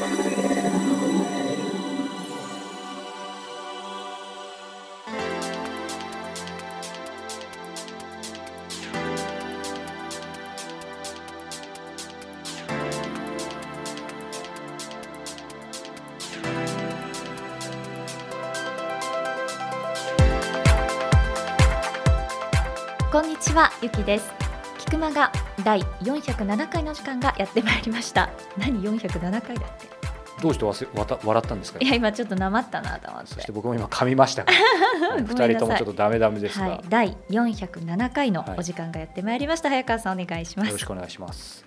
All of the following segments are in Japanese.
こんにちは、ゆきです。菊間が第407回の時間がやってまいりました。何407回だって？どうして忘れわた笑ったんですか？いや、今ちょっとなまったなと思って。そして僕も今噛みました 二人ともちょっとダメダメですが、はい、第407回のお時間がやってまいりました。早川さんお願いしますよろし。くお願いします。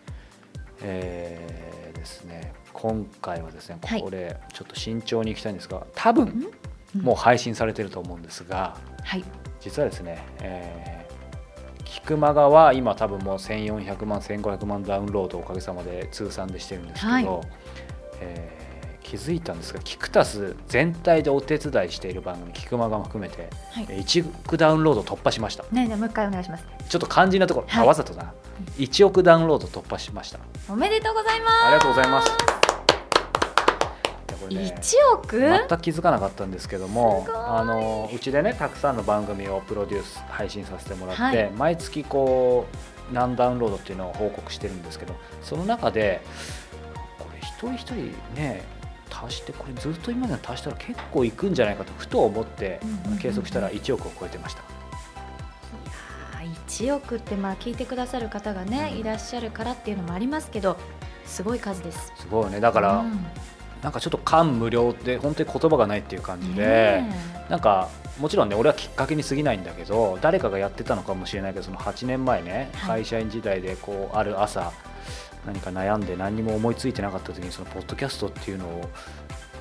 えー、ですね今回はですねはいこれちょっと慎重にいきたいんですが多分うんもう配信されてると思うんですがはい。実はですね、えー菊間川は今多分もう1400万1500万ダウンロードおかげさまで通算でしてるんですけど、はい。えー気づいたんですがキクタス全体でお手伝いしている番組菊間川も含めて、はい。えー1億ダウンロード突破しました。ねえねえもう一回お願いします。ちょっと肝心なところ、はい。あわざとだ1億ダウンロード突破しました。おめでとうございまありがとうございますこれねす。1億？全く気づかなかったんですけどもあのうちでねたくさんの番組をプロデュース配信させてもらって、はい毎月こう何ダウンロードっていうのを報告してるんですけどその中でこれ一人一人ね足してこれずっと今まで足したら結構いくんじゃないかとふと思ってうんうん計測したら1億を超えてました。あー1億ってまあ聞いてくださる方がね、うんいらっしゃるからっていうのもありますけどすごい数です。すごいねだから、うんなんかちょっと感無量で本当に言葉がないっていう感じで、ねなんかもちろんね俺はきっかけに過ぎないんだけど誰かがやってたのかもしれないけどその8年前ね、はい。会社員時代でこうある朝何か悩んで何にも思いついてなかった時にそのポッドキャストっていうのを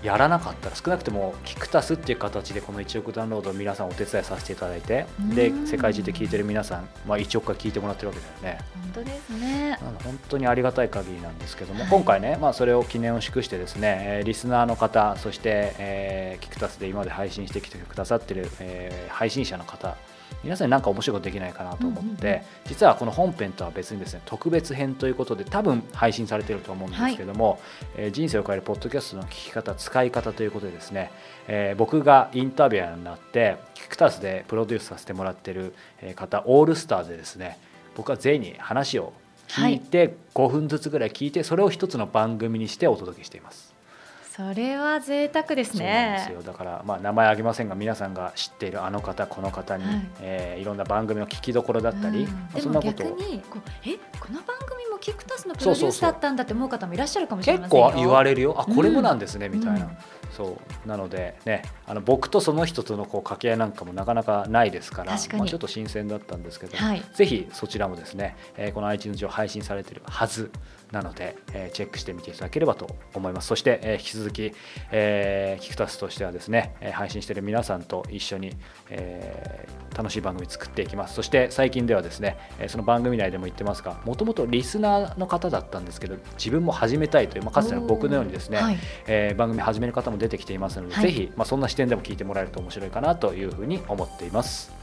やらなかったら少なくともキクタスっていう形でこの1億ダウンロードを皆さんお手伝いさせていただいてでうん世界中で聞いてる皆さん、まあ、1億回聞いてもらってるわけだよね。本当ですね。本当にありがたい限りなんですけども、はい今回ね、まあ、それを記念を祝してですね、えーリスナーの方そして、えーキクタスで今まで配信してきてくださってる、えー配信者の方皆さんに何か面白いことできないかなと思って、うんうんうん。実はこの本編とは別にですね特別編ということで多分配信されてると思うんですけども、えー人生を変えるポッドキャストの聞き方使い方ということでですね、えー僕がインタビュアーになってキクタスでプロデュースさせてもらってるえー方オールスターでですね僕は全員に話を聞いて5分ずつぐらい聞いてそれを一つの番組にしてお届けしています。それは贅沢ですそうなんですだから、まあ、名前あげませんが皆さんが知っているあの方この方に、はい。いえーいろんな番組の聞きどころだったり、うん。そんなことを。逆にこうえ？この番組もキクタスのプロデュースだったんだって思う方もいらっしゃるかもしれま結せんよ。構言われれるよ。あこれもなんですね、みたいな、うん。そう。なのでねあの僕とその人とのこう掛け合いなんかもなかなかないですからまあ、ちょっと新鮮だったんですけど、はい。ぜひそちらもですね、えーこの iTunes 上配信されているはずなので、えーチェックしてみていただければと思います。そして、えー引き続き、えーキクタスとしてはですね、えー配信している皆さんと一緒に、えー楽しい番組作っていきます。そして最近ではですね、えーその番組内でも言ってますがもともとリスナーの方だったんですけど自分も始めたいという、まあ、かつての僕のようにですね、はい、えー番組始める方も出てきていますので、はい。ぜひ、まあ、そんな視点でも聞いてもらえると面白いかなというふうに思っています。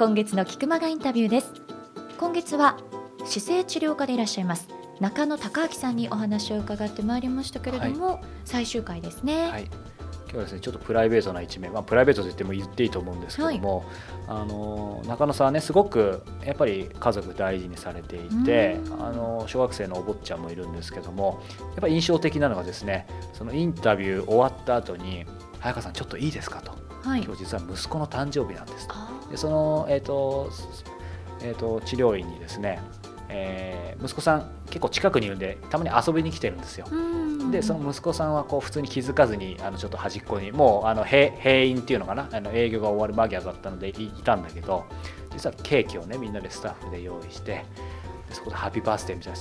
今月の菊間がインタビューです。今月は姿勢治療科でいらっしゃいます中野孝明さんにお話を伺ってまいりましたけれども、最終回ですね、はい。今日はですねちょっとプライベートな一面、まあ、プライベートと言っても言っていいと思うんですけども、あの中野さんはねすごくやっぱり家族大事にされていてうん。あの小学生のお坊ちゃんもいるんですけどもやっぱり印象的なのがですねそのインタビュー終わった後に「早川さんちょっといいですか?」とはい「今日実は息子の誕生日なんです」でその、えーとえー、と治療院にですね、えー息子さん結構近くにいるんでたまに遊びに来てるんですよ。でその息子さんはこう普通に気づかずにあのちょっと端っこにもうあの閉閉院っていうのかな？あの営業が終わる間際だったのでいいたんだけど実はケーキをねみんなでスタッフで用意してでそこでハッピーバースデーみたいな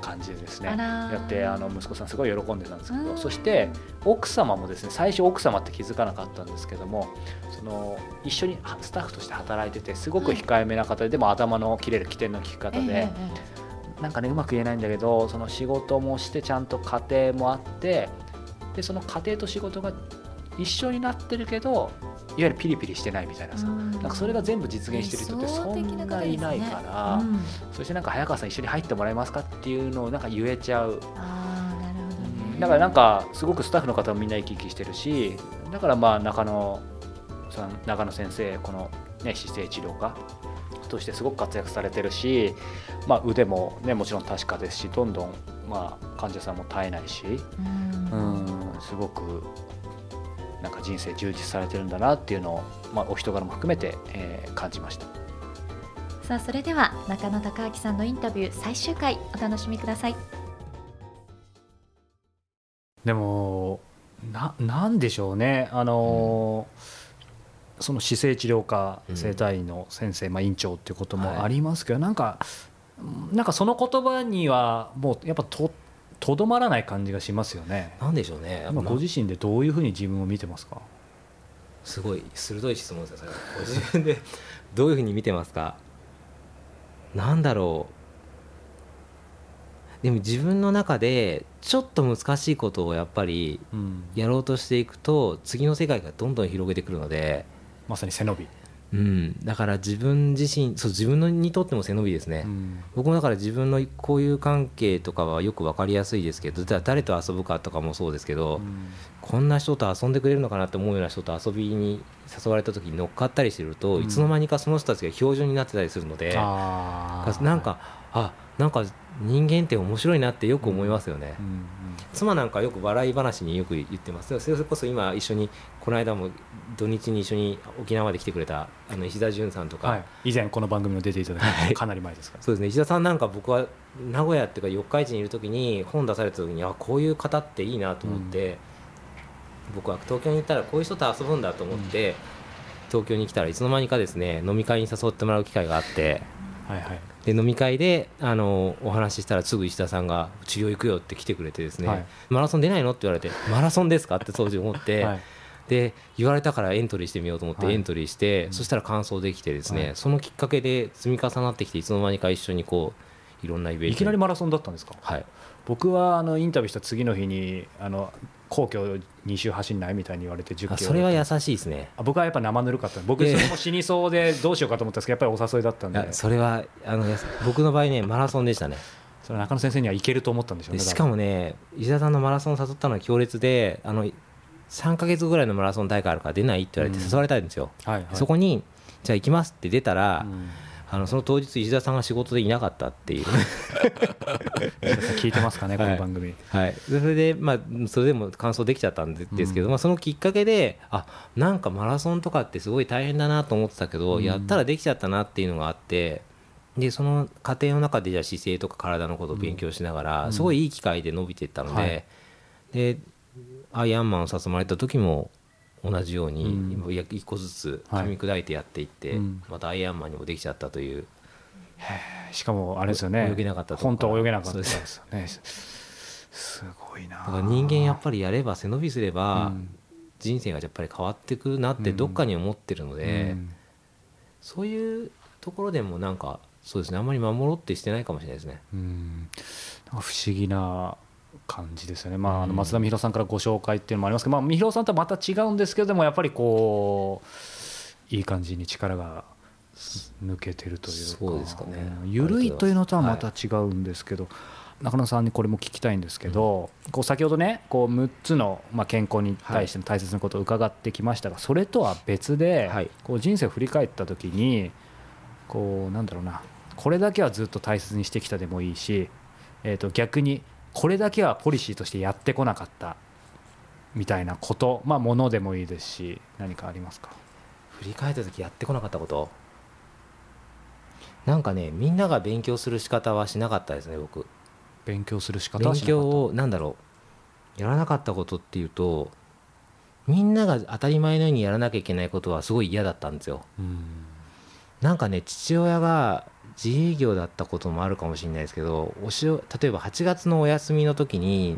感じでですね。やってあの息子さんすごい喜んでたんですけどうん。そして奥様もですね最初奥様って気づかなかったんですけどもその一緒にスタッフとして働いててすごく控えめな方で、でも頭の切れる起点の利き方で、えええ。なんかねうまく言えないんだけどその仕事もしてちゃんと家庭もあってでその家庭と仕事が一緒になってるけどいわゆるピリピリしてないみたいなさ、なんかそれが全部実現してる人ってそんないないから、ねうん、そしてなんか早川さん一緒に入ってもらえますかっていうのをなんか言えちゃう。だからなんかすごくスタッフの方もみんな生き生きしてるしだからまあ中野さん中野先生この、ね、姿勢治療家としてすごく活躍されてるし、まあ、腕も、ね、もちろん確かですしどんどん、まあ、患者さんも絶えないしうんすごくなんか人生充実されてるんだなっていうのを、まあ、お人柄も含めて、えー、感じました。さあそれでは中野孝明さんのインタビュー最終回お楽しみください。でもななんでしょうね。あのーうん。その姿勢治療科整体院の先生、まあ、院長っていうこともありますけど、なんかなんかその言葉にはもうやっぱととどまらない感じがしますよね。なんでしょうね。ご自身でどういうふうに自分を見てますか？すごい鋭い質問ですよ。ご自分でどういうふうに見てますか？なんだろう。でも自分の中でちょっと難しいことをやっぱりやろうとしていくと次の世界がどんどん広げてくるので。まさに背伸びうん、だから自分自身そう自分のにとっても背伸びですね、うん、僕もだから自分の交友関係とかはよく分かりやすいですけど誰と遊ぶかとかもそうですけど、うん、こんな人と遊んでくれるのかなって思うような人と遊びに誘われた時に乗っかったりすると、うん、いつの間にかその人たちが標準になってたりするので、なんかあなんか人間って面白いなってよく思いますよね、うんうん、妻なんかよく笑い話によく言ってます。それこそ今一緒にこの間も土日に一緒に沖縄まで来てくれたあの石田純さんとか、はい、以前この番組に出ていただい。てかなり前ですから。そうですね。石田さんなんか僕は名古屋っていうか四日市にいる時に本出された時にあこういう方っていいなと思って、うん、僕は東京に行ったらこういう人と遊ぶんだと思って、うん、東京に来たらいつの間にかですね飲み会に誘ってもらう機会があって。はいはいで飲み会であのお話ししたらすぐ石田さんが「治療行くよ」って来てくれてですね、はい、マラソン出ないの?」って言われて「マラソンですか?」って当時思って、はい、で言われたからエントリーしてみようと思ってエントリーして、はい、そしたら完走できてですね、そのきっかけで積み重なってきていつの間にか一緒にこういろんなイベントいきなりマラソンだったんですか、はい、僕はあのインタビューした次の日にあの皇居2周走んないみたいに言われて10キロそれは優しいですね。僕はやっぱ生ぬるかった僕それも死にそうでどうしようかと思ったんですけどやっぱりお誘いだったんで。それはあの僕の場合ねマラソンでしたね。それ中野先生にはいけると思ったんでしょうねしかもね石田さんのマラソン誘ったのは強烈であの3か月ぐらいのマラソン大会あるから出ないって言われて誘われたんですよ、うんはいはい、そこにじゃあ行きますって出たら、うんあのその当日石田さんが仕事でいなかったっていう。聞いてますかね、この番組、はい、はい、それでまあそれでも完走できちゃったんですけど、うん、まあ、そのきっかけであなんかマラソンとかってすごい大変だなと思ってたけど、うん、やったらできちゃったなっていうのがあってでその過程の中でじゃあ姿勢とか体のことを勉強しながら、うん、すごいいい機会で伸びていったので、はい、でアイアンマンを誘われた時も同じように一個ずつ噛み砕いてやっていって、またアイアンマンにもできちゃったという。しかもあれですよね。泳げなかった本当泳げなかったですよね。す。ごいな。だから人間やっぱりやれば背伸びすれば人生がやっぱり変わってくるなってどっかに思ってるので、そういうところでもなんかそうですねあんまり守ろうってしてないかもしれないですね。うん。不思議な感じですよね、まあ、あの松田美弘さんからご紹介っていうのもありますけど、まあ、美弘さんとはまた違うんですけどもやっぱりこういい感じに力が抜けてるというか。そうですかね。緩いというのとはまた違うんですけど、はい、中野さんにこれも聞きたいんですけど、うん、こう先ほどねこう6つの、まあ、健康に対しての大切なことを伺ってきましたが、それとは別で、はい、こう人生を振り返った時にこうなんだろうなこれだけはずっと大切にしてきたでもいいし、えー、と逆にこれだけはポリシーとしてやってこなかったみたいなことまあものでもいいですし何かありますか？振り返った時やってこなかったこと？なんかねみんなが勉強する仕方はしなかったですね僕。勉強する仕方はしなかった。勉強をなんだろうやらなかったことっていうとみんなが当たり前のようにやらなきゃいけないことはすごい嫌だったんですよ。なんかね父親が自営業だったこともあるかもしれないですけどおし例えば8月のお休みの時に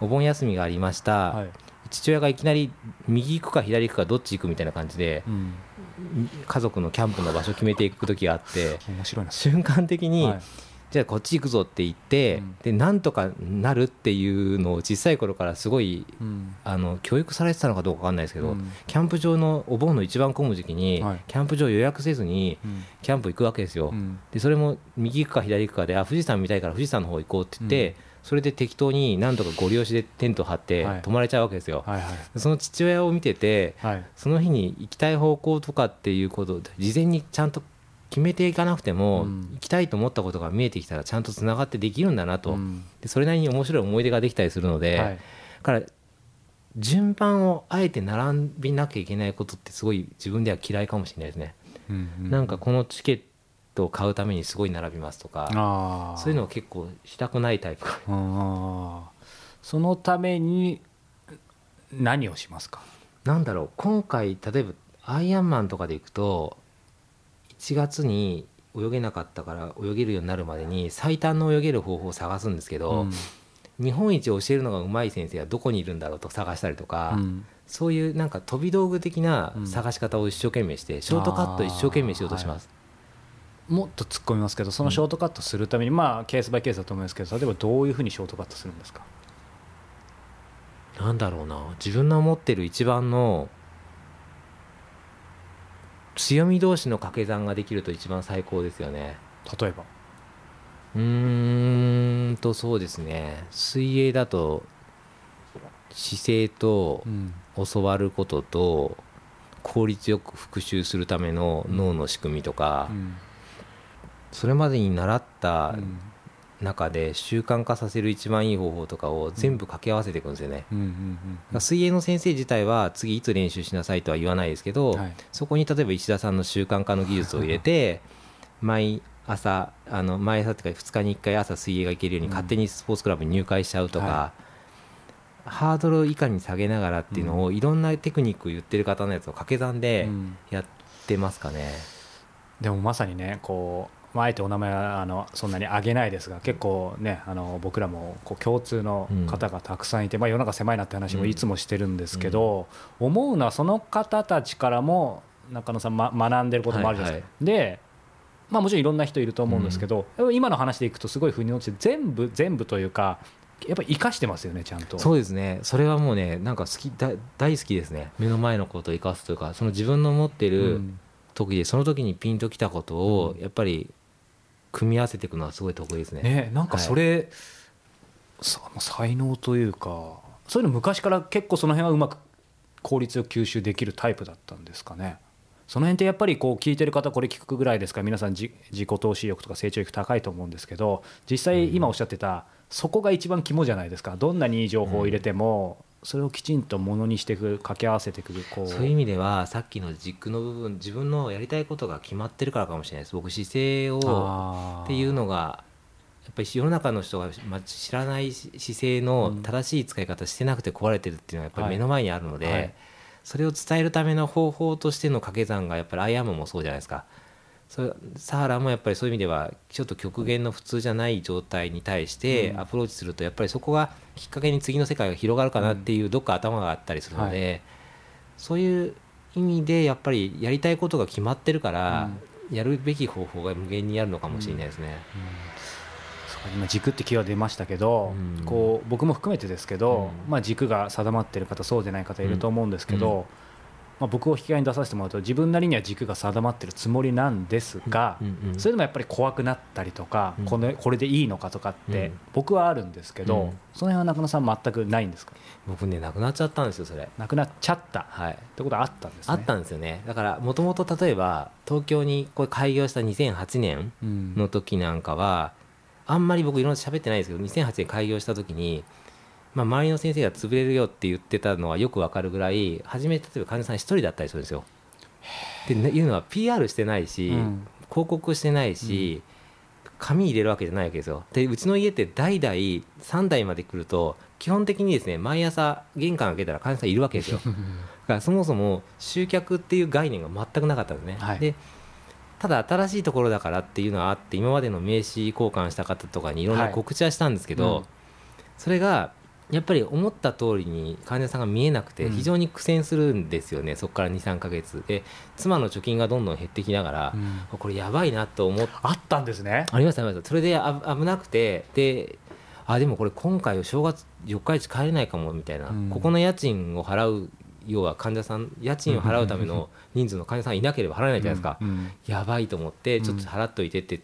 お盆休みがありました、はい、父親がいきなり右行くか左行くかどっち行くみたいな感じで、うん、家族のキャンプの場所決めていく時があって 面白いな。瞬間的に、はい、じゃあこっち行くぞって言って、うん。でなんとかなるっていうのを小さい頃からすごいうん。あの教育されてたのかどうか分かんないですけど、うん。キャンプ場のお盆の一番混む時期に、はい。キャンプ場予約せずにうん。キャンプ行くわけですよ、うん。でそれも右行くか左行くかであ富士山見たいから富士山の方行こうって言って、それで適当に何とかご利用しでテント張ってはい。泊まれちゃうわけですよ、はいはい。その父親を見ててはい。その日に行きたい方向とかっていうことを事前にちゃんと決めていかなくても、うん。行きたいと思ったことが見えてきたらちゃんとつながってできるんだなと、うん。でそれなりに面白い思い出ができたりするので、はい。だから順番をあえて並びなきゃいけないことってすごい自分では嫌いかもしれないですね、うんうん。なんかこのチケットを買うためにすごい並びますとか、そういうのを結構したくないタイプそのために何をしますか？なんだろう。今回例えばアイアンマンとかで行くと1月に泳げなかったから泳げるようになるまでに最短の泳げる方法を探すんですけど、うん。日本一教えるのがうまい先生はどこにいるんだろうと探したりとか、うん。そういうなんか飛び道具的な探し方を一生懸命して、ショートカット一生懸命しようとします、もっと突っ込みますけどそのショートカットするために、まあケースバイケースだと思いますけど例えばどういうふうにショートカットするんですか？なんだろうな。自分の持ってる一番の強み同士の掛け算ができると一番最高ですよね。例えば？うーんとそうですね。水泳だと姿勢とうん。教わることと効率よく復習するための脳の仕組みとか、うん。それまでに習ったうん中で習慣化させる一番いい方法とかを全部掛け合わせていくんですよね、うんうんうん水泳の先生自体は次いつ練習しなさいとは言わないですけど、はい。そこに例えば石田さんの習慣化の技術を入れて 毎朝あの毎朝っていうか2日に1回朝水泳が行けるように勝手にスポーツクラブに入会しちゃうとか、はハードルをいかに下げながらっていうのをいろんなテクニックを言ってる方のやつを掛け算でうん。やってますかね。でもまさにねこう、まあ、あえてお名前はあのそんなに挙げないですが結構ねあの僕らもこう共通の方がたくさんいて、まあ、世の中狭いなって話もいつもしてるんですけど、思うのはその方たちからも中野さん、ま、学んでることもあるじゃないですか。でまあ、もちろんいろんな人いると思うんですけど、今の話でいくとすごい腑に落ちて全部全部というかやっぱり生かしてますよねちゃんと。そうですね。それはもうねなんか好きだ大好きですね。目の前のことを生かすというかその自分の持ってうるん。時でその時にピンときたことをやっぱり組み合わせていくのはすごい得意ですね。ねなんかそれ、さ才能というかそういうの昔から結構その辺はうまく効率よく吸収できるタイプだったんですかね。その辺ってやっぱりこう聞いてる方これ聞くぐらいですか？ら皆さん自自己投資欲とか成長欲高いと思うんですけど実際今おっしゃってたそこが一番肝じゃないですか。どんなにいい情報を入れてもそれをきちんとものにしていく掛け合わせていくこう。そういう意味ではさっきの軸の部分自分のやりたいことが決まってるからかもしれないです。僕姿勢をっていうのがやっぱり世の中の人がま知らない姿勢の正しい使い方してなくて壊れてるっていうのはやっぱり目の前にあるので、それを伝えるための方法としての掛け算がやっぱりアイアンマンもそうじゃないですかそれサハラもやっぱりそういう意味ではちょっと極限の普通じゃない状態に対してうん。アプローチするとやっぱりそこがきっかけに次の世界が広がるかなっていうどっか頭があったりするので、そういう意味でやっぱりやりたいことが決まってるから、やるべき方法が無限にあるのかもしれないですね。そう今軸ってキーワード出ましたけど、うん。こう僕も含めてですけど、うん。まあ、軸が定まってる方そうでない方いると思うんですけど、うんまあ、僕を引き合いに出させてもらうと自分なりには軸が定まってるつもりなんですが、それでもやっぱり怖くなったりとか、うん。このこれでいいのかとかってうん。僕はあるんですけど、うん。その辺は中野さん全くないんですか？僕ねなくなっちゃったんですよそれ。なくなっちゃった。っはい。てことはあったんですね。あったんですよね。だからもともと例えば東京にこれ開業した2008年うん。の時なんかはあんまり僕いろんな喋ってないですけど2008年開業した時に、まあ、周りの先生が潰れるよって言ってたのはよくわかるぐらい初め例えば患者さん一人だったりするんですよ。っていうのは PR してないし、うん。広告してないし、紙入れるわけじゃないわけですよ。でうちの家って代々3代まで来ると基本的にですね毎朝玄関開けたら患者さんいるわけですよ。だからそもそも集客っていう概念が全くなかったんですね、はい。でただ新しいところだからっていうのはあって今までの名刺交換した方とかにいろんなはい。告知はしたんですけど、うん。それがやっぱり思った通りに患者さんが見えなくてうん。非常に苦戦するんですよね、そこから23か月。で妻の貯金がどんどん減ってきながら、これやばいなと思っあったんですね。ありましたありました。それであ危なくてであでもこれ今回は正月四日市帰れないかもみたいな、うん。ここの家賃を払う要は患者さん家賃を払うための人数の患者さんいなければ払えないじゃないですか、うん。うん。やばいと思ってうんちょっと払っといてって、あ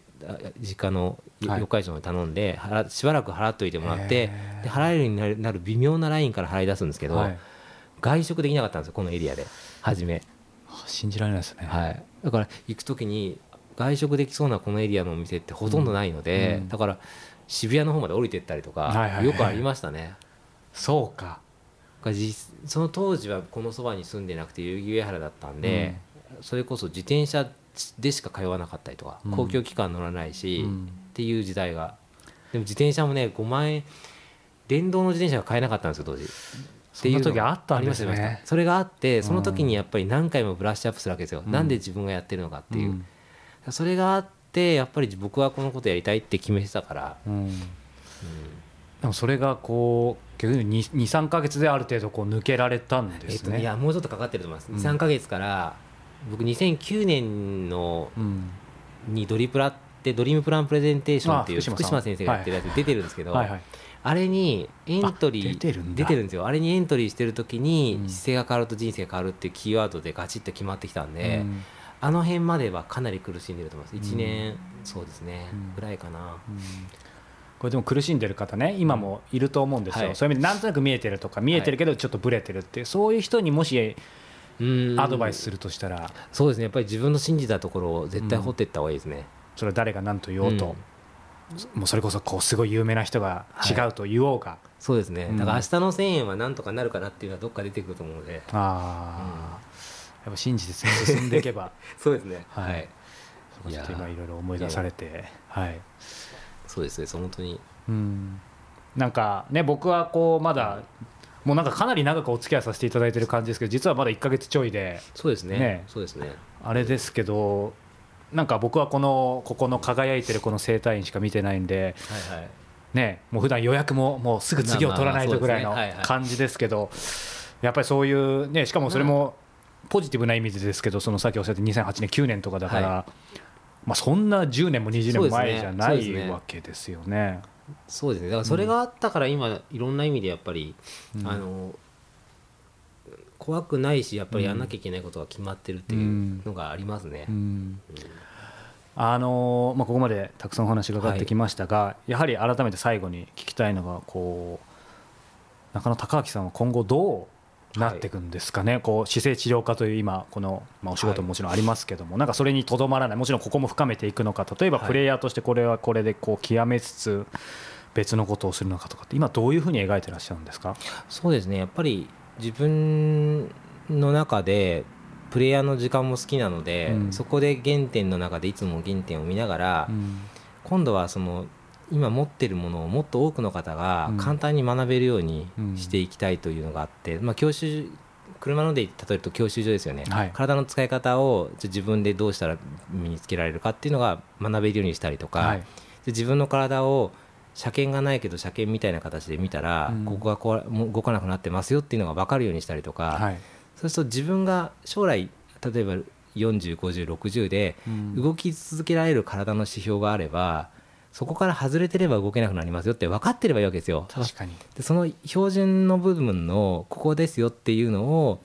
実家のはい。四日市に頼んで、払しばらく払っといてもらってで払えるようになる微妙なラインから払い出すんですけど、はい。外食できなかったんですよこのエリアで。初め、信じられないですね。はい、だから行く時に外食できそうなこのエリアのお店ってほとんどないので、うん。だから渋谷の方まで降りてったりとか、はいはい。はいよくありましたね。そうか。その当時はこのそばに住んでなくて代々木上原だったんで、それこそ自転車でしか通わなかったりとか、うん。公共機関乗らないし、うん。っていう時代が。でも自転車もね5万円電動の自転車が買えなかったんですよ当時。そんな時あったんですね。それがあってその時にやっぱり何回もブラッシュアップするわけですよ、うん。なんで自分がやってるのかっていう、ん。それがあってやっぱり僕はこのことやりたいって決めてたから、うん。でもそれがこう逆に23か月である程度こう抜けられたんえっとですね、いやもうちょっとかかってると思います、うん23か月から僕2009年のうん。にドリプラってドリームプランプレゼンテーションっていうあ福島先生がやってるやつ出てるんですけど、はいはい。あれにエントリーあ出てるんですよ。あれにエントリーしてる時にうん。姿勢が変わると人生が変わるっていうキーワードでガチッと決まってきたんで、うん。あの辺まではかなり苦しんでると思います。うん。1年、そうですね、うん。ぐらいかな。うん。これでも苦しんでる方ね今もいると思うんですよ、はい。そういう意味でなんとなく見えてるとか見えてるけどちょっとブレてるっていうそういう人にもしうんアドバイスするとしたら。そうですね。やっぱり自分の信じたところを絶対掘っていった方がいいですね、それは誰が何と言おうと、もうそれこそこうすごい有名な人が違うと言おうが、そうですね、うん。だから明日の1000円はなんとかなるかなっていうのはどっか出てくると思うので。ああ、やっぱ信じて進んでいけば。そうですね。はい。い。や今いろいろ思い出されて。はい。そうですね。本当に。うん。なんかね僕はこうまだもうなんかかなり長くお付き合いさせていただいてる感じですけど実はまだ1か月ちょいでそうですね。ね。そうですね。あれですけどなんか僕はこのここの輝いてるこの整体院しか見てないんではいはい。ねもう普段予約ももうすぐ次を取らないとぐらいの感じですけどやっぱりそういうねしかもそれもポジティブな意味でですけどそのさっきおっしゃった2008年9年とかだから、はまあそんな10年も20年も前じゃないわけですよね。そうですね。だからそれがあったから今いろんな意味でやっぱり、うん。あの怖くないしやっぱりやんなきゃいけないことが決まってるっていうのがありますね、うん。あのまあ、ここまでたくさんお話がかかってきましたが、やはり改めて最後に聞きたいのがこう中野孝明さんは今後どうなっていくんですかね、こう姿勢治療科という今この、まあ、お仕事ももちろんありますけども、なんかそれにとどまらないもちろんここも深めていくのか例えばはいプレイヤーとしてこれはこれでこう極めつつ別のことをするのかとかって今どういうふうに描いてらっしゃるんですか、そうですね。やっぱり自分の中でプレイヤーの時間も好きなので、うん。そこで原点の中でいつも原点を見ながら、うん。今度はその今持ってるものをもっと多くの方がうん。簡単に学べるようにうんしていきたいというのがあって、まあ、教習車ので例えると教習所ですよね、はい。体の使い方を自分でどうしたら身につけられるかっていうのが学べるようにしたりとか、はい。で自分の体を車検がないけど車検みたいな形で見たら、うん。ここがこう動かなくなってますよっていうのが分かるようにしたりとか、はい。そうすると自分が将来例えば405060でうん。動き続けられる体の指標があればそこから外れてれば動けなくなりますよって分かってればいいわけですよ。確かに。でその標準の部分のここですよっていうのを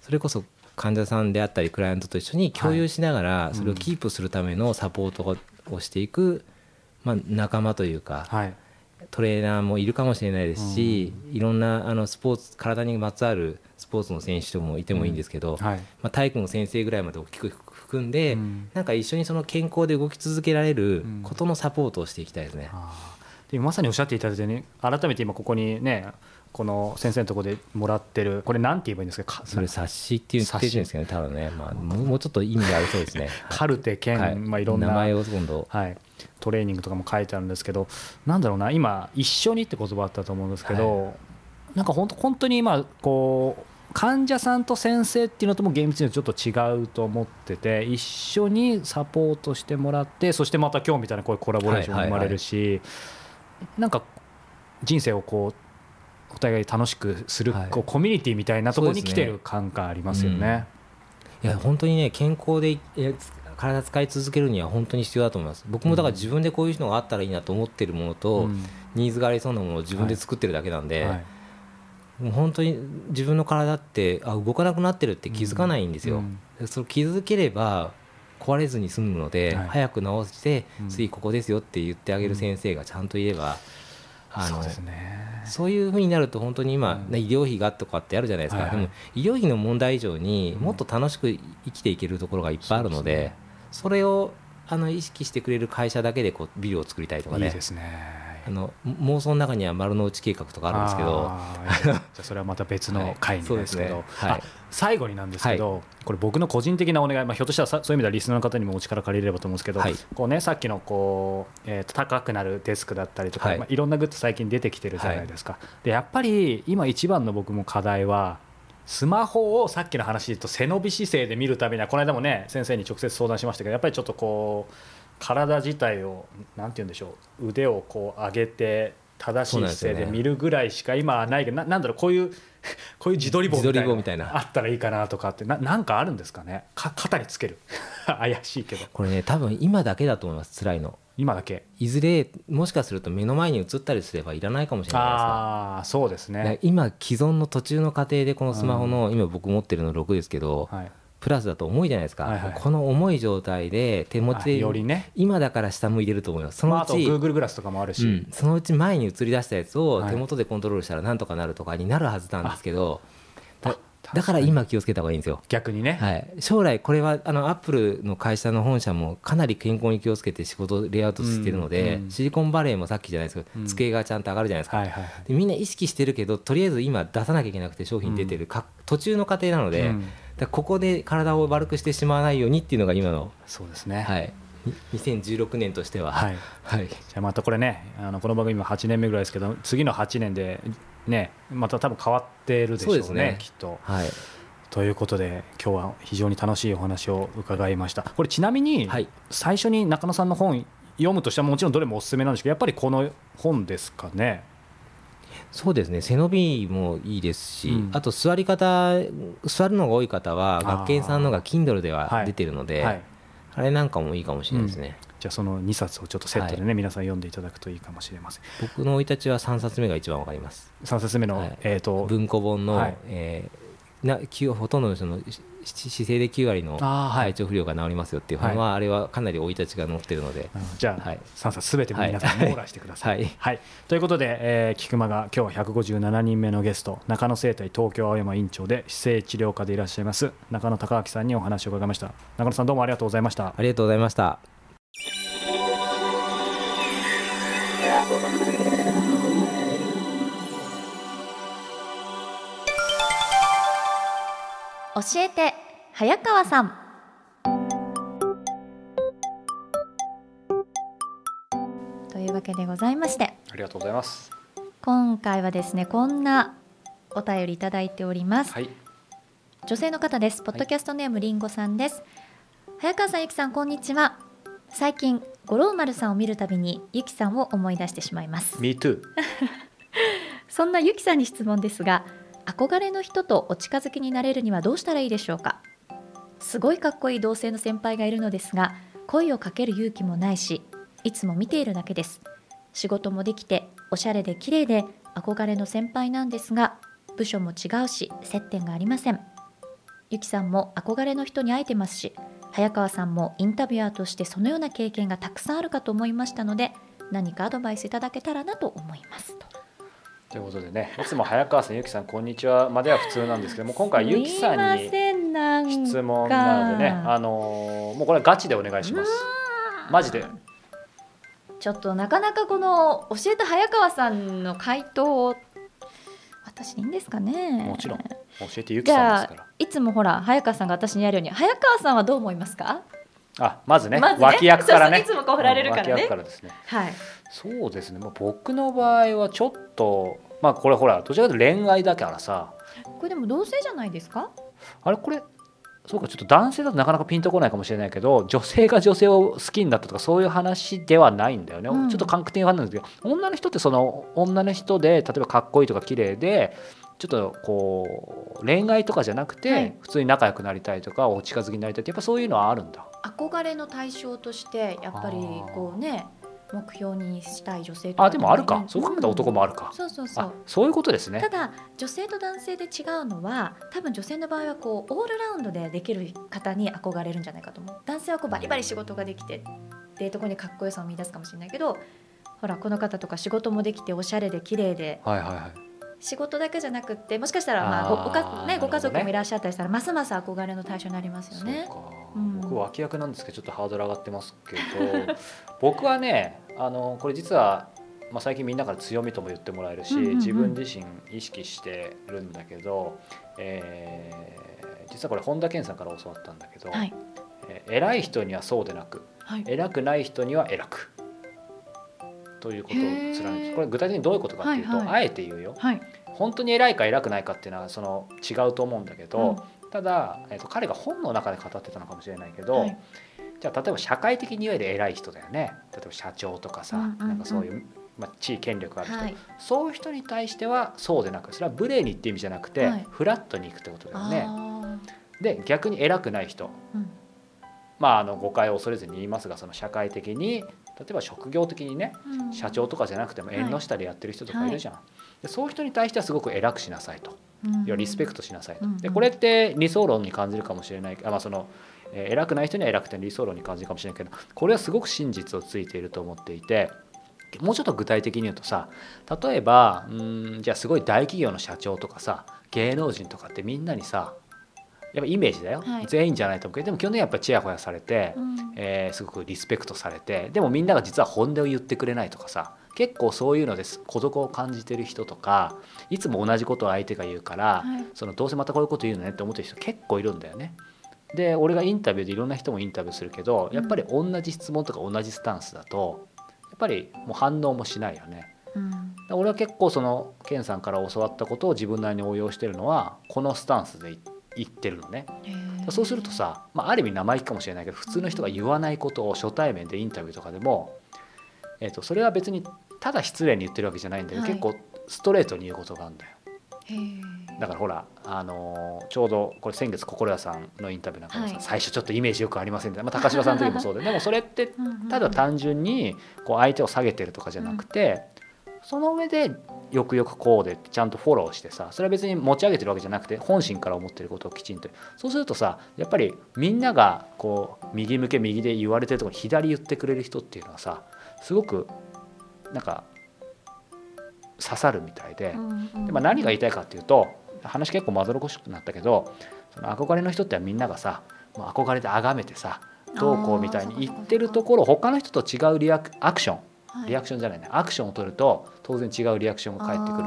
それこそ患者さんであったりクライアントと一緒に共有しながらそれをキープするためのサポートをしていく、まあ、仲間というかはい。トレーナーもいるかもしれないですし、いろんなあのスポーツ体にまつわるスポーツの選手ともいてもいいんですけど、はい。まあ、体育の先生ぐらいまで大きく含んで、うん。なんか一緒にその健康で動き続けられるうん。ことのサポートをしていきたいですね。でまさにおっしゃっていただいてね改めて今ここにねこの先生のところでもらってるこれなんて言えばいいんですか？かそれ。冊子っていう言ってるんですけどね、多分ね、まあ、もうちょっと意味がありそうですね。カルテ兼、はい。まあ、いろんな名前を今度、はい、トレーニングとかも書いてあるんですけどなんだろうな今一緒にって言葉あったと思うんですけど、なんか本当本当に今こう患者さんと先生っていうのとも厳密にはちょっと違うと思ってて一緒にサポートしてもらってそしてまた今日みたいなこういうコラボレーションが生まれるし、なんか人生をこうお互い楽しくする、はい。こうコミュニティみたいなところに来てる感がありますよね。いや本当にね健康で体使い続けるには本当に必要だと思います。僕もだから自分でこういうのがあったらいいなと思ってるものと、うん。ニーズがありそうなものを自分で作ってるだけなんで、はいもう本当に自分の体ってあ動かなくなってるって気づかないんですよ、うん。でそれ気づければ壊れずに済むので、はい。早く治して、うん次ここですよって言ってあげる先生がちゃんといれば、あのそうですね。そういうふうになると本当に今、うん。ね医療費がとかってあるじゃないですか、はいはい。でも医療費の問題以上にうんもっと楽しく生きていけるところがいっぱいあるので,、そうですね。それをあの意識してくれる会社だけでこうビルを作りたいとかね。いいですね。あの妄想の中には丸の内計画とかあるんですけど。じゃあそれはまた別の回にですけど、ですねはい。あ最後になんですけど、これ僕の個人的なお願い、まあ、ひょっとしたらさそういう意味ではリスナーの方にもお力借りれればと思うんですけど、はい。こうね、さっきのこう、えーと高くなるデスクだったりとか、はい。いまあ、いろんなグッズ最近出てきてるじゃないですか、でやっぱり今一番の僕も課題はスマホをさっきの話で言うと背伸び姿勢で見るためにはこの間もね先生に直接相談しましたけどやっぱりちょっとこう体自体をなんて言うんでしょう腕をこう上げて正しい姿勢で見るぐらいしか今はないけどななんだろうこういうこういう自撮り棒みたいな。あったらいいかなとかってななんかあるんですかね？か肩につける。怪しいけど。これね多分今だけだと思います辛いの。今だけ？いずれもしかすると目の前に映ったりすればいらないかもしれないですかああそうですね、今既存の途中の過程でこのスマホの、今僕持ってるの6ですけど、はい、プラスだと重いじゃないですか、はいはい。この重い状態で手持ちよりね。今だから下向いてると思います。そのうち、Google グラスとかもあるし、うん。そのうち前に映り出したやつをはい。手元でコントロールしたらなんとかなるとかになるはずなんですけど、だ確だから今気をつけた方がいいんですよ。逆にね、はい、将来これはあのアップルの会社の本社もかなり健康に気をつけて仕事をレイアウトしてるので、うんうんシリコンバレーもさっきじゃないですけど、うん。机がちゃんと上がるじゃないですか、はいはいはい。でみんな意識してるけどとりあえず今出さなきゃいけなくて商品出てる、か途中の過程なので、うんだここで体を悪くしてしまわないようにっていうのが今の、そうですね。はい、に2016年としては、はい。はい。じゃあまたこれねあのこの番組今8年目ぐらいですけど次の8年でねまた多分変わってるでしょうねそうですね。きっと。はい。ということで今日は非常に楽しいお話を伺いました。これちなみに、はい。最初に中野さんの本読むとしてはもちろんどれもおすすめなんですけどやっぱりこの本ですかね。そうですね。背伸びもいいですし、うん。あと座り方座るのが多い方は学研さんのが Kindle でははい。出てるので、はい、あれなんかもいいかもしれないですね、じゃあその2冊をちょっとセットでね、は皆さん読んでいただくといいかもしれません。僕の生い立ちは3冊目が一番わかります。3冊目の、はい。えー、と文庫本の、はい。えーな9ほとんどの人のし姿勢で9割の体調不良が治りますよっていう本は、あれはかなり生い立ちが載ってるので、うん。じゃあ、はい。3冊すべて皆さんはい。網羅してください。はい。ということで、えー、菊間が今日は157人目のゲスト中野生態東京青山院長で姿勢治療科でいらっしゃいます中野孝明さんにお話を伺いました。中野さんどうもありがとうございました。ありがとうございました教えて早川さん。というわけでございまして。ありがとうございます。今回はですねこんなお便りいただいております、はい。女性の方です。ポッドキャストネームりんごさんです、早川さんゆきさんこんにちは。最近五郎丸さんを見るたびにゆきさんを思い出してしまいます。Me too そんなゆきさんに質問ですが憧れの人とお近づきになれるにはどうしたらいいでしょうか？すごいかっこいい同性の先輩がいるのですが声をかける勇気もないしいつも見ているだけです。仕事もできておしゃれで綺麗で憧れの先輩なんですが部署も違うし接点がありません。ゆきさんも憧れの人に会えてますし早川さんもインタビュアーとしてそのような経験がたくさんあるかと思いましたので何かアドバイスいただけたらなと思います。とということでねいつも早川さんゆきさんこんにちはまでは普通なんですけども今回ゆきさんに質問なのでねあのーもうこれはガチでお願いします。マジで。ちょっとなかなかこの教えた早川さんの回答を私にいいんですかね。もちろん。教えてゆきさんですから。いつもほら早川さんが私にやるように早川さんはどう思いますか？あまずね,、まずね。脇役からね。いつもこう振られるからね。うん脇役からですね。はい。そうですね、まあ、僕の場合はちょっとまあこれほらどちらかというと恋愛だからさ。これでも同性じゃないですか？あれこれそうかちょっと男性だとなかなかピンとこないかもしれないけど女性が女性を好きになったとかそういう話ではないんだよね、うん。ちょっと感覚的な話なんですけど女の人ってその女の人で例えばかっこいいとか綺麗でちょっとこう恋愛とかじゃなくて、はい。普通に仲良くなりたいとかお近づきになりたいってやっぱそういうのはあるんだ。憧れの対象としてやっぱりこうね目標にしたい女性とかあでもあるか。そう考えたら男もあるか、そうそうそう。あそういうことですね。ただ女性と男性で違うのは多分女性の場合はこうオールラウンドでできる方に憧れるんじゃないかと思う。男性はこうバリバリ仕事ができてっていうところにかっこよさを見出すかもしれないけどほらこの方とか仕事もできておしゃれで綺麗ではいはいはい仕事だけじゃなくってもしかしたらまあごごか、ね、ご家族もいらっしゃったりしたらますます憧れの対象になりますよね。うん。僕脇役なんですけどちょっとハードル上がってますけど 僕はねあのこれ実は、まあ、最近みんなから強みとも言ってもらえるし、うんうんうん。自分自身意識してるんだけど、えー実はこれ本田健さんから教わったんだけど、はい。えー偉い人にはそうでなくはい。偉くない人には偉くということを貫いてへーこれ具体的にどういうことかっていうと、はいはい。あえて言うよ。はい。本当に偉いか偉くないかっていうのはその違うと思うんだけど、ただ、えー、と彼が本の中で語ってたのかもしれないけど、はい。じゃあ例えば社会的にいわゆる偉い人だよね。例えば社長とかさ、うんうんうん。なんかそういう、まあ、地位権力ある人、はい。そういう人に対してはそうでなくそれは無礼にって意味じゃなくて、はい。フラットに行くってことだよね。あで逆に偉くない人。ーうん。まああの誤解を恐れずに言いますがその社会的に例えば職業的にねうん。社長とかじゃなくても縁の下でやってる人とかいるじゃん、でそういう人に対してはすごく偉くしなさいと。うん。リスペクトしなさいと、うん。でこれって理想論に感じるかもしれないあ、まあそのえー偉くない人には偉くて理想論に感じるかもしれないけどこれはすごく真実をついていると思っていてもうちょっと具体的に言うとさ例えばうーんじゃあすごい大企業の社長とかさ芸能人とかってみんなにさやっぱイメージだよ、はい。全員じゃないと思うけどでも去年やっぱりちやほやされて、うん。えーすごくリスペクトされてでもみんなが実は本音を言ってくれないとかさ結構そういうのです孤独を感じてる人とかいつも同じことを相手が言うから、はい。そのどうせまたこういうこと言うのねって思ってる人結構いるんだよね。で俺がインタビューでいろんな人もインタビューするけどやっぱり同じ質問とか同じスタンスだとやっぱりもう反応もしないよね。俺は結構そのケンさんから教わったことを自分なりに応用してるのはこのスタンスでい言ってるのね。そうするとさ、まあ、ある意味生意気かもしれないけど普通の人が言わないことを初対面でインタビューとかでも、えー、とそれは別にただ失礼に言ってるわけじゃないんだけど、はい。結構ストレートに言うことがあるんだよ。だからほら、あのーちょうどこれ先月心屋さんのインタビューなんかもさ、はい。最初ちょっとイメージよくありませんで、まあ、高島さんの時もそうででもそれってただ単純にこう相手を下げてるとかじゃなくて、その上でよくよくこうでちゃんとフォローしてさそれは別に持ち上げてるわけじゃなくて本心から思ってることをきちんと。そうするとさやっぱりみんながこう右向け右で言われてるところに左言ってくれる人っていうのはさすごくなんか刺さるみたいで。うんうんでまあ、何が言いたいかっていうと話結構まどろっこしくなったけどその憧れの人ってみんながさもう憧れて崇めてさどうこうみたいに言ってるところ他の人と違うリアクアクション。はいリアクションじゃないね。アクションを取ると当然違うリアクションが返ってくる。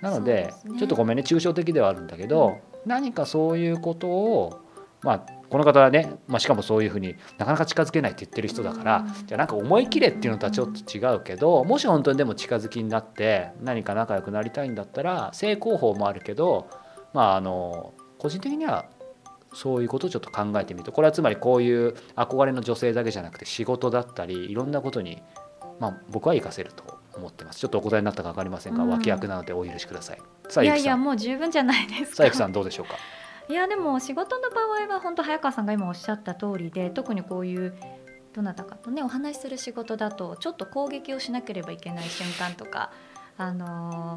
なのでね。ちょっとごめんね抽象的ではあるんだけど、何かそういうことをまあこの方はね、まあ、しかもそういうふうになかなか近づけないって言ってる人だから、うん。じゃあなんか思い切れっていうのとはちょっと違うけど、もし本当にでも近づきになって何か仲良くなりたいんだったら正攻法もあるけどまああの個人的にはそういうことをちょっと考えてみると。これはつまりこういう憧れの女性だけじゃなくて仕事だったりいろんなことに、まあ、僕は活かせると思ってます。ちょっとお答えになったか分かりませんが、うん。脇役なのでお許しください。さあいやいやもう十分じゃないです。かさあさんどうでしょうか？いやでも仕事の場合は本当早川さんが今おっしゃった通りで特にこういうどなたかとねお話しする仕事だとちょっと攻撃をしなければいけない瞬間とかあの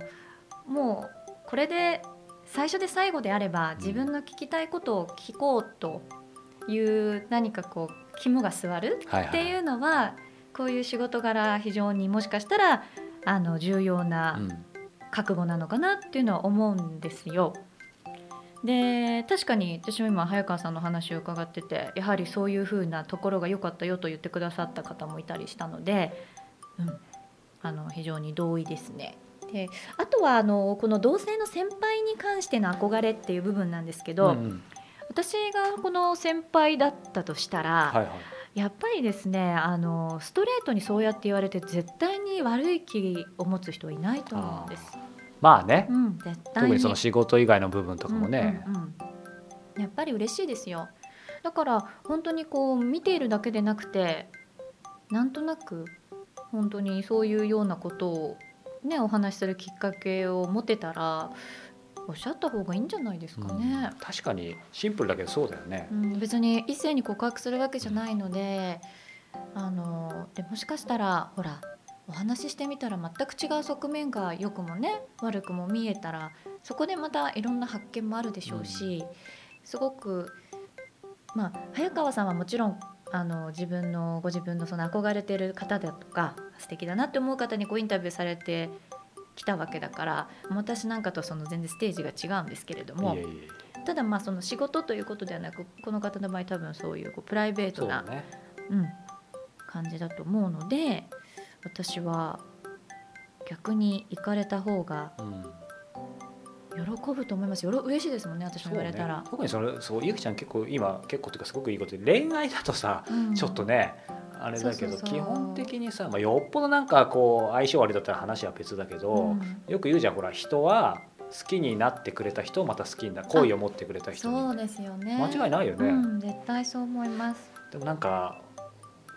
ーもうこれで最初で最後であれば自分の聞きたいことを聞こうという何かこう肝が据わるはいはい。っていうのはこういう仕事柄非常にもしかしたらあの重要なうん覚悟なのかなっていうのは思うんですよ。で確かに私も今早川さんの話を伺っててやはりそういうふうなところが良かったよと言ってくださった方もいたりしたので、うん、あの非常に同意ですね。であとはあのこの同性の先輩に関しての憧れっていう部分なんですけど、うんうん私がこの先輩だったとしたら、はいはいやっぱりですねあのストレートにそうやって言われて絶対に悪い気を持つ人はいないと思うんです。まあね。うん、絶対に。特にその仕事以外の部分とかもね、うんうんうん。やっぱり嬉しいですよ。だから本当にこう見ているだけでなくてなんとなく本当にそういうようなことをねお話しするきっかけを持てたらおっしゃった方がいいんじゃないですかね。確かにシンプルだけどそうだよねう。ん、別に異性に告白するわけじゃないので、あのでもしかしたらほらお話ししてみたら全く違う側面が良くもね悪くも見えたらそこでまたいろんな発見もあるでしょうし、すごくまあ早川さんはもちろんあの自分のご自分のその憧れてる方だとか素敵だなって思う方にこうインタビューされてきたわけだから私なんかとその全然ステージが違うんですけれどもただまあその仕事ということではなくこの方の場合多分そういうこうプライベートなそうだね。うん、感じだと思うので私は逆に行かれた方がうん。喜ぶと思います。よろ嬉しいですもんね私も言われたら。特にそれそうゆきちゃん結構今結構というかすごくいいこと。で恋愛だとさ、うん。ちょっとねあれだけど基本的にさ、まあ、よっぽどなんかこう相性悪いだったら話は別だけど、うん。よく言うじゃんほら人は好きになってくれた人をまた好きにな好意を持ってくれた人に。そうですよね。間違いないよね、うん、絶対そう思います。でもなんか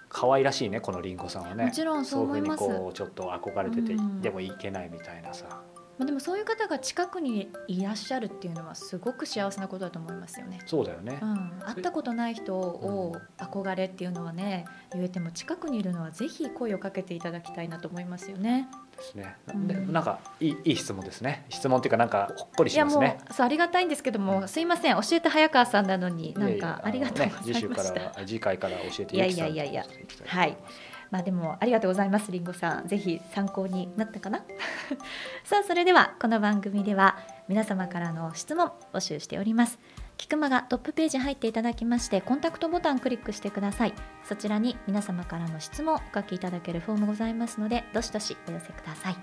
可愛らしいねこのりんごさんはね。もちろんそう思います。そういうふうにこうちょっと憧れてて、うん。でもいけないみたいなさまあでもそういう方が近くにいらっしゃるっていうのはすごく幸せなことだと思いますよね。そうだよね。う、ん、会ったことない人を憧れっていうのはね言えても近くにいるのはぜひ声をかけていただきたいなと思いますよね。ですね、うん。でなんかいいいい質問ですね。質問っていうかなんかほっこりしますね。うそうありがたいんですけどもすいません。教えて早川さんなのになんいやいやかありがとうございね、ま次週かした。ら次回から教えていきさんいやいやいやいきたいと思はいまあでもありがとうございますりんごさん。ぜひ参考になったかな？さあそれではこの番組では皆様からの質問募集しております。キクマがトップページ入っていただきましてコンタクトボタンクリックしてください。そちらに皆様からの質問お書きいただけるフォームございますのでどしどしお寄せください。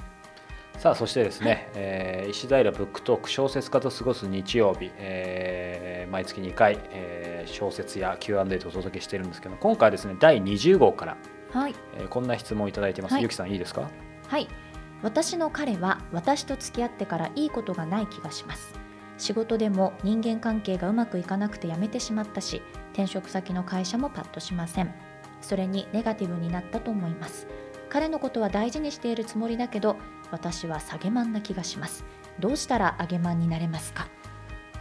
さあそしてですね、えー石平ブックトーク小説家と過ごす日曜日、えー毎月2回、えー小説や Q&A とお届けしているんですけど今回はですね第20号から、はい。えーこんな質問をいただいてます、はい。ゆきさんいいですか？はい。私の彼は私と付き合ってからいいことがない気がします。仕事でも人間関係がうまくいかなくて辞めてしまったし転職先の会社もパッとしません。それにネガティブになったと思います。彼のことは大事にしているつもりだけど私は下げマンな気がします。どうしたら上げマンになれますか？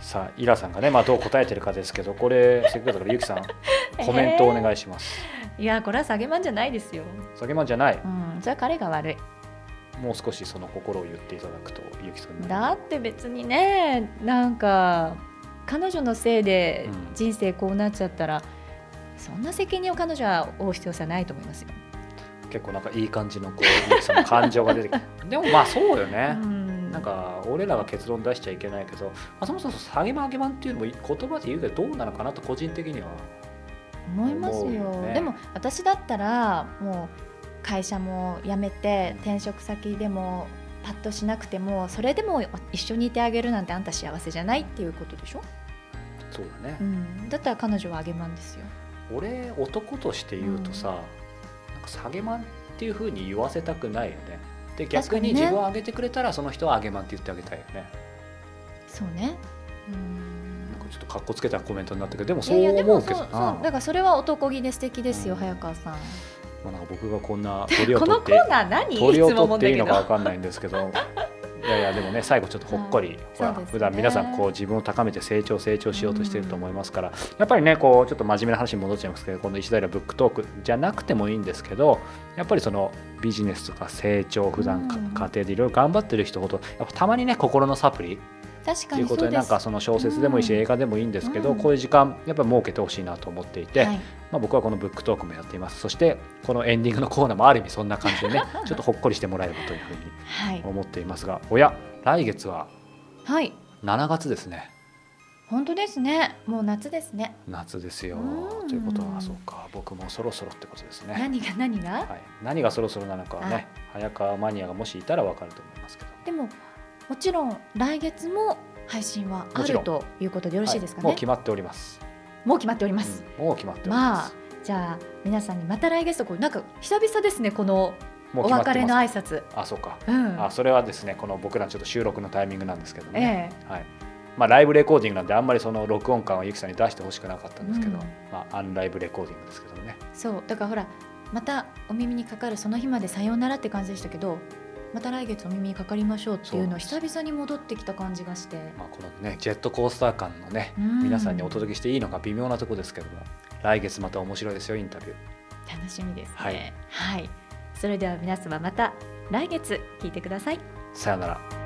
さあイラさんがね、まあ、どう答えてるかですけどこれせっかくだからゆきさん コメントお願いします、いやこれは下げマンじゃないですよ。下げまんじゃない。うんじゃあ彼が悪い。もう少しその心を言っていただくとゆきさんにだって別にねなんか彼女のせいでうん。人生こうなっちゃったら、そんな責任を彼女は負う必要性はないと思いますよ。結構なんかいい感じのこうゆきさんの感情が出てきて。でもまあそうよね、うん。なんか俺らが結論出しちゃいけないけど、まあ、そもそも下げま上げまんっていうのも言葉で言うけどどうなのかなと個人的には思いますよ。ね。でも私だったらもう会社も辞めてうん。転職先でもパッとしなくてもそれでも一緒にいてあげるなんてあんた幸せじゃないっていうことでしょ、そうだね。う、ん、だったら彼女はあげまんですよ。俺男として言うとさ、なんか下げまんっていうふうに言わせたくないよね。で逆に自分を上げてくれたらその人は上げまんって言ってあげたいよね。そうね。うんちょっとかっこつけたコメントになったけどでもそう思うそううけどな。だからそれは男気で素敵ですよ、うん。早川さん。まあなんか僕がこんな鳥をこ の取ってコーナー何？鳥を取っていいのか分かんないんですけど。いやいやでもね最後ちょっとほっこり、ほらそうですね。普段皆さんこう自分を高めて成長成長しようとしていると思いますから、やっぱりねこうちょっと真面目な話に戻っちゃいますけどこの石平ブックトークじゃなくてもいいんですけどやっぱりそのビジネスとか成長普段かうん。家庭でいろいろ頑張ってる人ほどやっぱたまにね心のサプリ確かということで。です。なんかその小説でもいいしうん。映画でもいいんですけど、うん。こういう時間やっぱり設けてほしいなと思っていて、はい、まあ、僕はこのブックトークもやっています。そしてこのエンディングのコーナーもある意味そんな感じでね ちょっとほっこりしてもらえればというふうにはい、思っていますがおや来月ははい、7月ですね。本当ですね。もう夏ですね。夏ですよ。うん。ということはそうか。僕もそろそろってことですね、何が何が、はい、何がそろそろなのかはね早川マニアがもしいたら分かると思いますけど。でももちろん来月も配信はあるということでよろしいですかね？はもう決まっております、もう決まっております。うん。もう決まっておりままあす、じゃあ皆さんにまた来月とこうなんか久々ですねこのお別れの挨拶。あそうか、うん。あそれはですねこの僕らちょっと収録のタイミングなんですけどね、えはい、まあ、ライブレコーディングなんであんまりその録音感をゆきさんに出してほしくなかったんですけど、うん。まあ、アンライブレコーディングですけどもね。そう。だからほらまたお耳にかかるその日までさようならって感じでしたけどまた来月お耳にかかりましょうっていうのを久々に戻ってきた感じがして。まあ、このねジェットコースター感のねうん。皆さんにお届けしていいのか微妙なところですけども来月また面白いですよインタビュー。楽しみですね。はい。はい、それでは皆様また来月聞いてください。さよなら